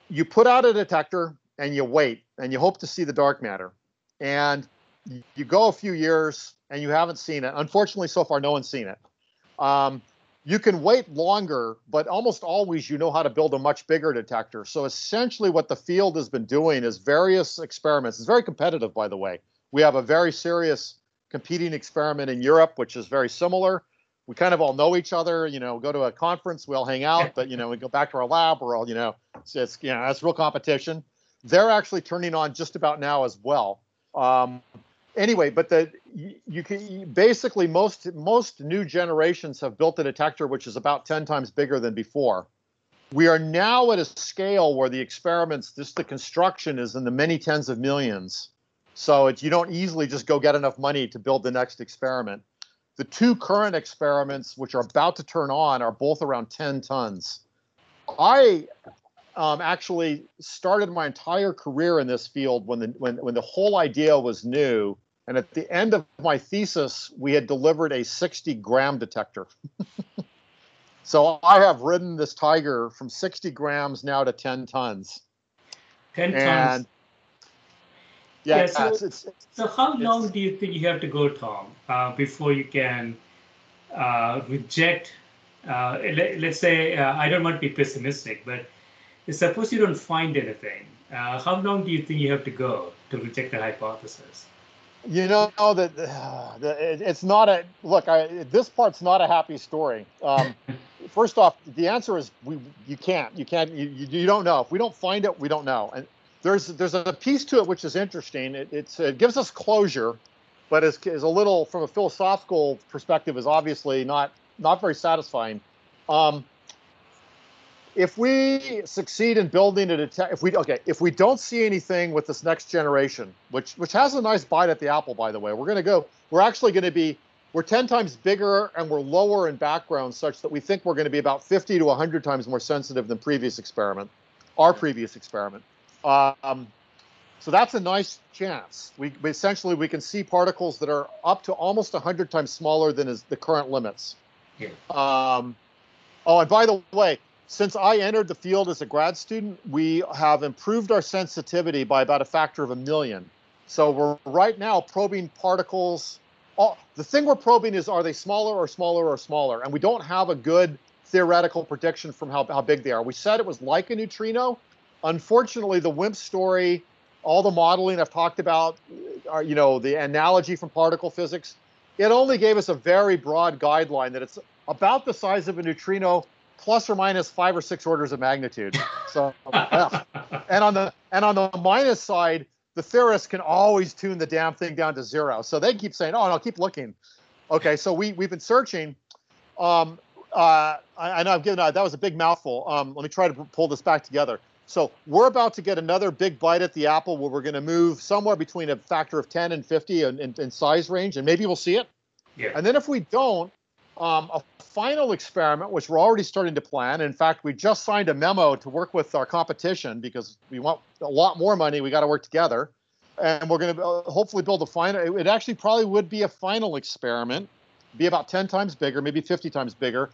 [SPEAKER 2] you put out a detector and you wait and you hope to see the dark matter. And you go a few years and you haven't seen it. Unfortunately, so far, no one's seen it. Um, you can wait longer, but almost always you know how to build a much bigger detector. So essentially, what the field has been doing is various experiments. It's very competitive, by the way. We have a very serious competing experiment in Europe, which is very similar. We kind of all know each other. You know, go to a conference, we all hang out, but you know, we go back to our lab. We're all, you know, it's, it's you know, that's real competition. They're actually turning on just about now as well. Um, anyway, but the you, you can basically most most new generations have built a detector which is about 10 times bigger than before. We are now at a scale where the experiments, just the construction is in the many tens of millions. So it, you don't easily just go get enough money to build the next experiment. The two current experiments, which are about to turn on, are both around 10 tons. I um, actually started my entire career in this field when the when when the whole idea was new and at the end of my thesis, we had delivered a 60 gram detector. so I have ridden this tiger from 60 grams now to 10 tons.
[SPEAKER 1] 10 and tons. Yeah,
[SPEAKER 2] yeah
[SPEAKER 1] so, it's, it's, so how long do you think you have to go, Tom, uh, before you can uh, reject? Uh, let, us say, uh, I don't want to be pessimistic, but suppose you don't find anything. Uh, how long do you think you have to go to reject the hypothesis?
[SPEAKER 2] You know that uh, it's not a look. I, this part's not a happy story. Um, first off, the answer is we. You can't. You can't. You, you don't know. If we don't find it, we don't know. And there's there's a piece to it which is interesting. It, it gives us closure, but is, is a little from a philosophical perspective is obviously not not very satisfying. Um, if we succeed in building a detect, if we okay, if we don't see anything with this next generation, which which has a nice bite at the apple, by the way, we're going to go. We're actually going to be we're 10 times bigger and we're lower in background, such that we think we're going to be about 50 to 100 times more sensitive than previous experiment, our previous experiment. Um, so that's a nice chance. We, we, essentially we can see particles that are up to almost 100 times smaller than is the current limits. Yeah. Um, oh, and by the way, since I entered the field as a grad student, we have improved our sensitivity by about a factor of a million. So we're right now probing particles. All, the thing we're probing is are they smaller or smaller or smaller? And we don't have a good theoretical prediction from how, how big they are. We said it was like a neutrino. Unfortunately, the WIMP story, all the modeling I've talked about, are, you know, the analogy from particle physics, it only gave us a very broad guideline that it's about the size of a neutrino plus or minus five or six orders of magnitude. So, yeah. and on the and on the minus side, the theorists can always tune the damn thing down to zero. So they keep saying, "Oh no, keep looking." Okay, so we we've been searching. Um, uh, I, I know I've given uh, that was a big mouthful. Um, let me try to pull this back together. So we're about to get another big bite at the apple where we're going to move somewhere between a factor of 10 and 50 in, in, in size range, and maybe we'll see it. Yeah. And then if we don't, um, a final experiment, which we're already starting to plan. In fact, we just signed a memo to work with our competition because we want a lot more money. We got to work together, and we're going to uh, hopefully build a final. It actually probably would be a final experiment, be about 10 times bigger, maybe 50 times bigger.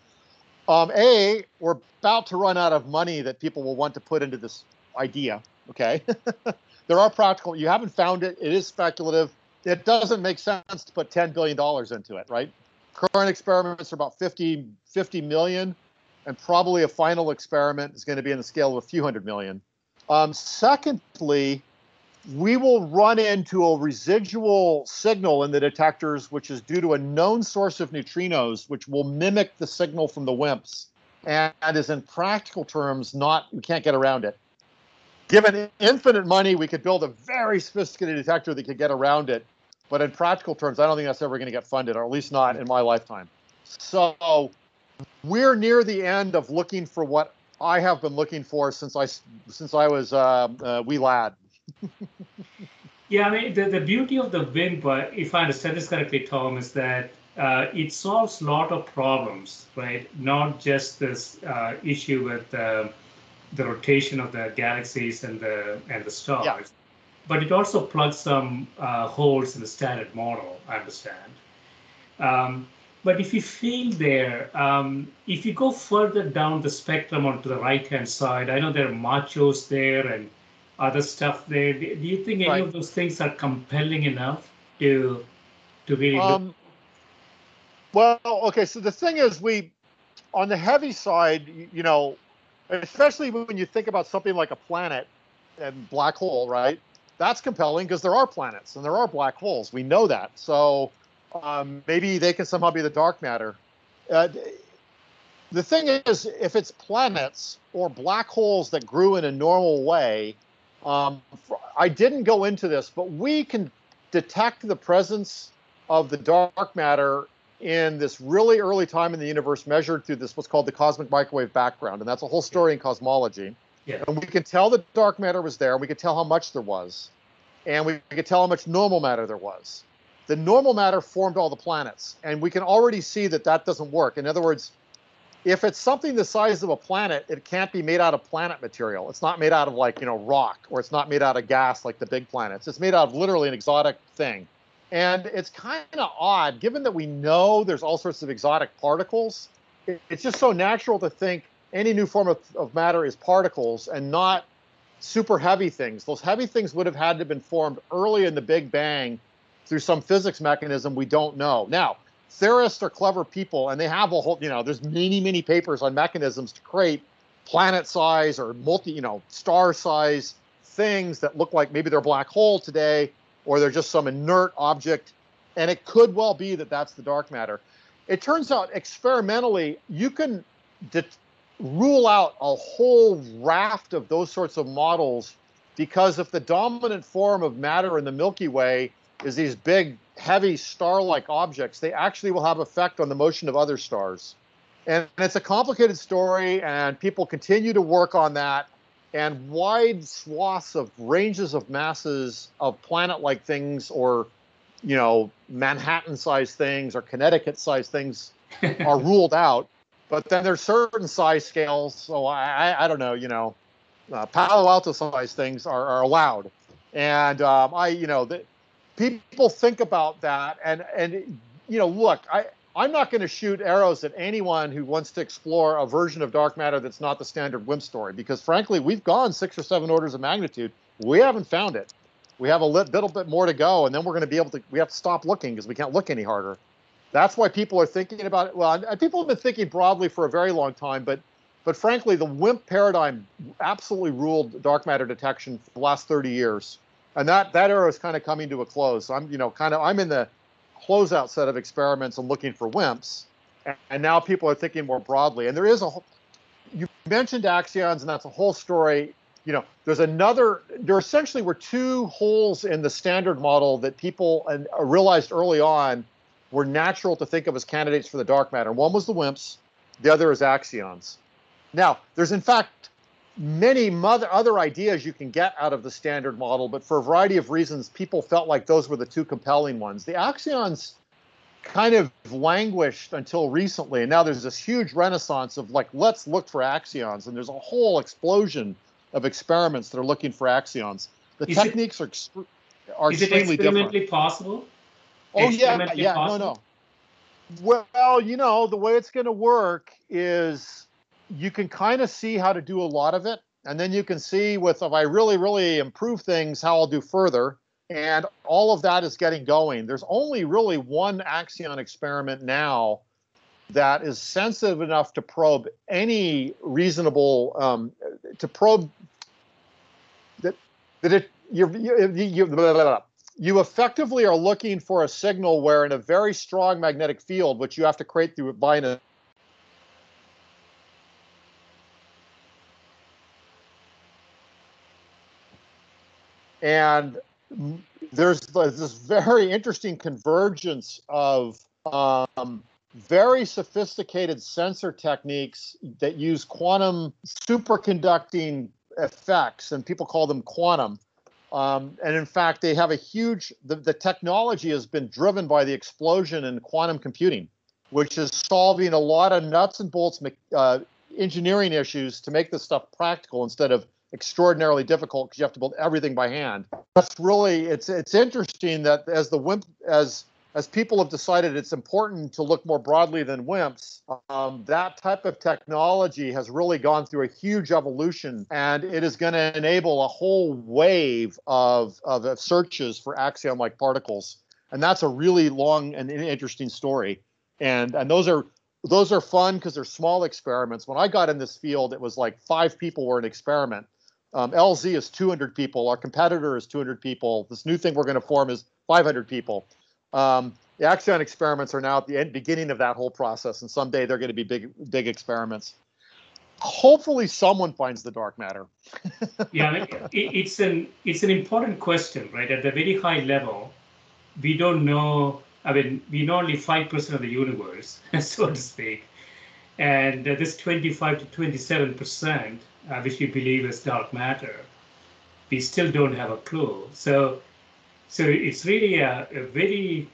[SPEAKER 2] Um, a, we're about to run out of money that people will want to put into this idea. Okay, there are practical. You haven't found it. It is speculative. It doesn't make sense to put 10 billion dollars into it, right? Current experiments are about 50, 50 million, and probably a final experiment is going to be in the scale of a few hundred million. Um, secondly, we will run into a residual signal in the detectors, which is due to a known source of neutrinos, which will mimic the signal from the WIMPs, and is in practical terms not we can't get around it. Given infinite money, we could build a very sophisticated detector that could get around it, but in practical terms, I don't think that's ever going to get funded, or at least not in my lifetime. So we're near the end of looking for what I have been looking for since I since I was uh, uh, wee lad.
[SPEAKER 1] yeah, I mean the, the beauty of the WIMP, uh, if I understand this correctly, Tom, is that uh, it solves a lot of problems, right? Not just this uh, issue with uh, the rotation of the galaxies and the and the stars. But it also plugs some uh, holes in the standard model, I understand. Um, but if you fail there, um, if you go further down the spectrum onto the right-hand side, I know there are machos there and other stuff there. Do you think any right. of those things are compelling enough to to really um,
[SPEAKER 2] well okay so the thing is we on the heavy side you know especially when you think about something like a planet and black hole right that's compelling because there are planets and there are black holes. We know that. So um, maybe they can somehow be the dark matter. Uh, the thing is if it's planets or black holes that grew in a normal way um, i didn't go into this but we can detect the presence of the dark matter in this really early time in the universe measured through this what's called the cosmic microwave background and that's a whole story in cosmology
[SPEAKER 1] yeah.
[SPEAKER 2] and we can tell the dark matter was there and we could tell how much there was and we could tell how much normal matter there was the normal matter formed all the planets and we can already see that that doesn't work in other words if it's something the size of a planet it can't be made out of planet material it's not made out of like you know rock or it's not made out of gas like the big planets it's made out of literally an exotic thing and it's kind of odd, given that we know there's all sorts of exotic particles. It's just so natural to think any new form of, of matter is particles and not super heavy things. Those heavy things would have had to have been formed early in the Big Bang through some physics mechanism we don't know. Now, theorists are clever people, and they have a whole, you know, there's many, many papers on mechanisms to create planet size or multi, you know, star size things that look like maybe they're a black hole today or they're just some inert object. And it could well be that that's the dark matter. It turns out experimentally, you can rule out a whole raft of those sorts of models because if the dominant form of matter in the Milky Way is these big, heavy star like objects, they actually will have effect on the motion of other stars. And it's a complicated story, and people continue to work on that and wide swaths of ranges of masses of planet-like things or you know manhattan-sized things or connecticut-sized things are ruled out but then there's certain size scales so i i don't know you know uh, palo alto size things are, are allowed and um, i you know the, people think about that and and you know look i I'm not going to shoot arrows at anyone who wants to explore a version of dark matter that's not the standard WIMP story, because frankly, we've gone six or seven orders of magnitude. We haven't found it. We have a little bit more to go, and then we're going to be able to. We have to stop looking because we can't look any harder. That's why people are thinking about it. Well, people have been thinking broadly for a very long time, but but frankly, the WIMP paradigm absolutely ruled dark matter detection for the last 30 years, and that that era is kind of coming to a close. I'm you know kind of I'm in the closeout set of experiments and looking for WIMPs. And now people are thinking more broadly. And there is a whole, you mentioned axions, and that's a whole story. You know, there's another, there essentially were two holes in the standard model that people uh, realized early on were natural to think of as candidates for the dark matter. One was the WIMPs, the other is axions. Now, there's in fact many other ideas you can get out of the standard model, but for a variety of reasons, people felt like those were the two compelling ones. The axions kind of languished until recently, and now there's this huge renaissance of like, let's look for axions, and there's a whole explosion of experiments that are looking for axions. The is techniques
[SPEAKER 1] it,
[SPEAKER 2] are are
[SPEAKER 1] is
[SPEAKER 2] extremely
[SPEAKER 1] it experimentally different. possible?
[SPEAKER 2] Oh yeah, yeah, possible? no, no. Well, you know, the way it's going to work is you can kind of see how to do a lot of it. And then you can see with if I really, really improve things, how I'll do further. And all of that is getting going. There's only really one axion experiment now that is sensitive enough to probe any reasonable um, to probe that that it you you, you, blah, blah, blah. You effectively are looking for a signal where in a very strong magnetic field, which you have to create through an And there's this very interesting convergence of um, very sophisticated sensor techniques that use quantum superconducting effects, and people call them quantum. Um, and in fact, they have a huge, the, the technology has been driven by the explosion in quantum computing, which is solving a lot of nuts and bolts uh, engineering issues to make this stuff practical instead of extraordinarily difficult because you have to build everything by hand. That's really it's it's interesting that as the WIMP as as people have decided it's important to look more broadly than WIMPs, um, that type of technology has really gone through a huge evolution, and it is going to enable a whole wave of, of, searches for axion-like particles. and that's a really long and interesting story. And and those are those are fun because they're small experiments. When I got in this field, it was like five people were an experiment. Um, LZ is 200 people. Our competitor is 200 people. This new thing we're going to form is 500 people. Um, the Axion experiments are now at the end, beginning of that whole process, and someday they're going to be big, big experiments. Hopefully, someone finds the dark matter.
[SPEAKER 1] yeah, it, it's an it's an important question, right? At the very high level, we don't know. I mean, we know only five percent of the universe, so to speak, and uh, this twenty-five to twenty-seven percent, uh, which we believe is dark matter, we still don't have a clue. So, so it's really a, a very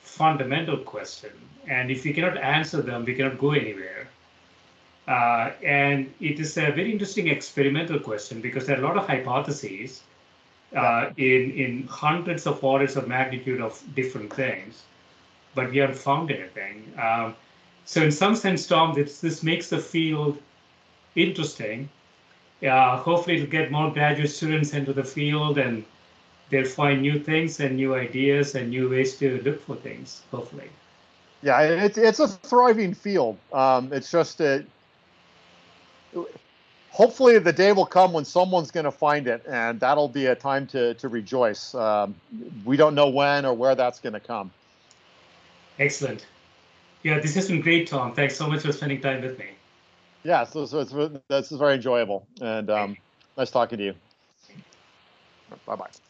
[SPEAKER 1] fundamental question, and if we cannot answer them, we cannot go anywhere. Uh, and it is a very interesting experimental question because there are a lot of hypotheses uh, in in hundreds of orders of magnitude of different things, but we haven't found anything. Um, so in some sense, Tom, this this makes the field interesting. Uh, hopefully, it'll get more graduate students into the field, and they'll find new things and new ideas and new ways to look for things. Hopefully.
[SPEAKER 2] Yeah, it's it's a thriving field. Um, it's just that hopefully the day will come when someone's going to find it, and that'll be a time to to rejoice. Um, we don't know when or where that's going to come.
[SPEAKER 1] Excellent. Yeah, this has been great, Tom. Thanks so much for spending time with me.
[SPEAKER 2] Yeah, so, so it's this is very enjoyable, and um, nice talking to you. Bye bye.